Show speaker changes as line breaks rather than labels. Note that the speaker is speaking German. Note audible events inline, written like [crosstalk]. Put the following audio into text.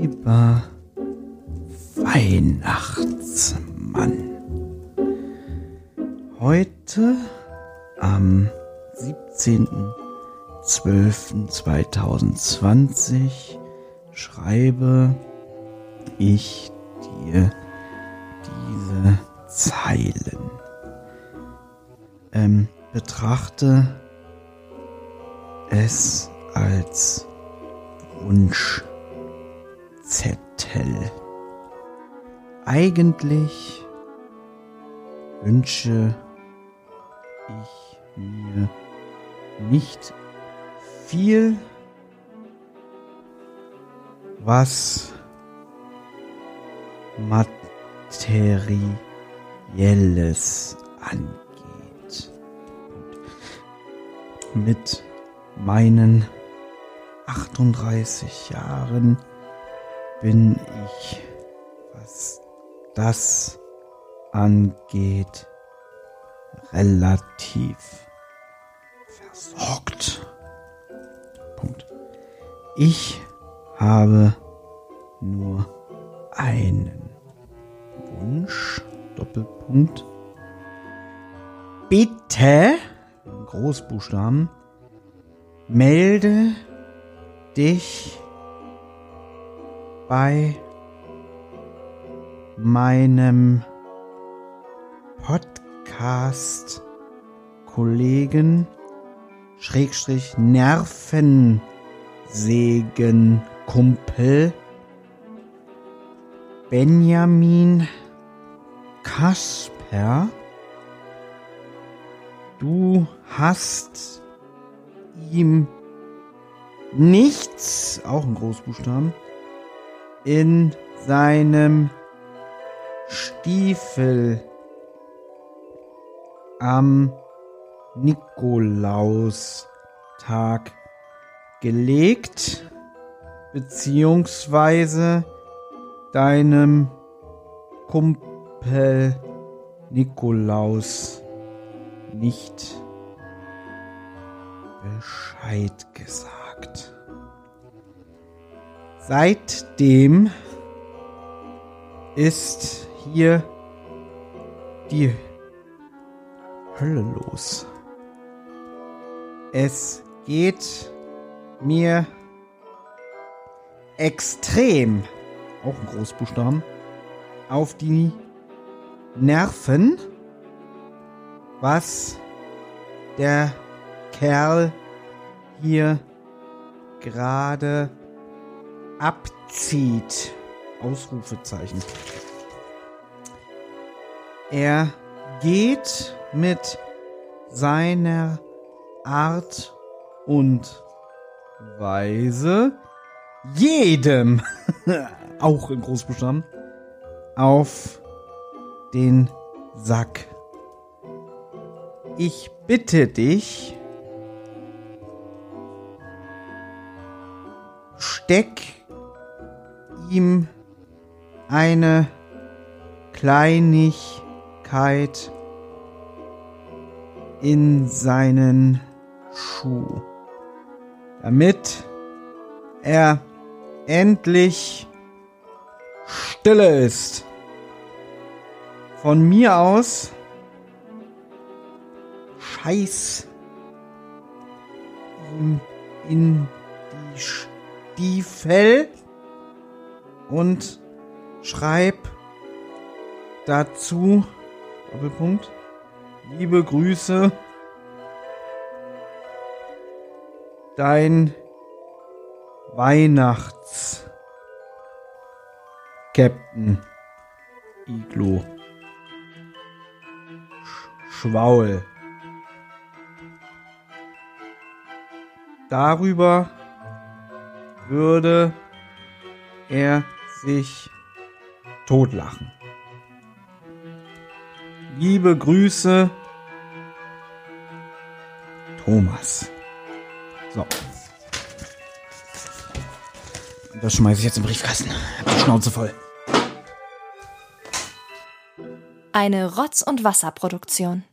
lieber Weihnachtsmann. Heute am 17.12.2020 schreibe ich dir diese Zeilen. Ähm, betrachte es als Wunschzettel. Eigentlich wünsche ich mir nicht viel, was Materielles angeht. Mit meinen 38 Jahren bin ich, was das angeht, relativ versorgt. Punkt. Ich habe nur einen Wunsch. Doppelpunkt. Bitte, Großbuchstaben, melde dich bei meinem Podcast Kollegen Schrägstrich Nervensägen Kumpel Benjamin Kasper. Du hast ihm nichts, auch in Großbuchstaben, in seinem Stiefel am Nikolaustag gelegt, beziehungsweise deinem Kumpel Nikolaus nicht Bescheid gesagt. Seitdem ist hier die Hölle los. Es geht mir extrem, auch in Großbuchstaben, auf die Nerven, was der Kerl hier gerade abzieht. Ausrufezeichen. Er geht mit seiner Art und Weise jedem, [laughs] auch in Großbuchstaben, auf den Sack. Ich bitte dich, steck ihm eine Kleinigkeit in seinen Schuh, damit er endlich stille ist. Von mir aus Scheiß ihm in die Stiefel und schreib dazu Doppelpunkt liebe Grüße dein Weihnachts Captain Iglo Sch Schwaul. Darüber würde er sich totlachen. Liebe Grüße, Thomas. So. Das schmeiße ich jetzt im Briefkasten. Die Schnauze voll.
Eine Rotz- und Wasserproduktion.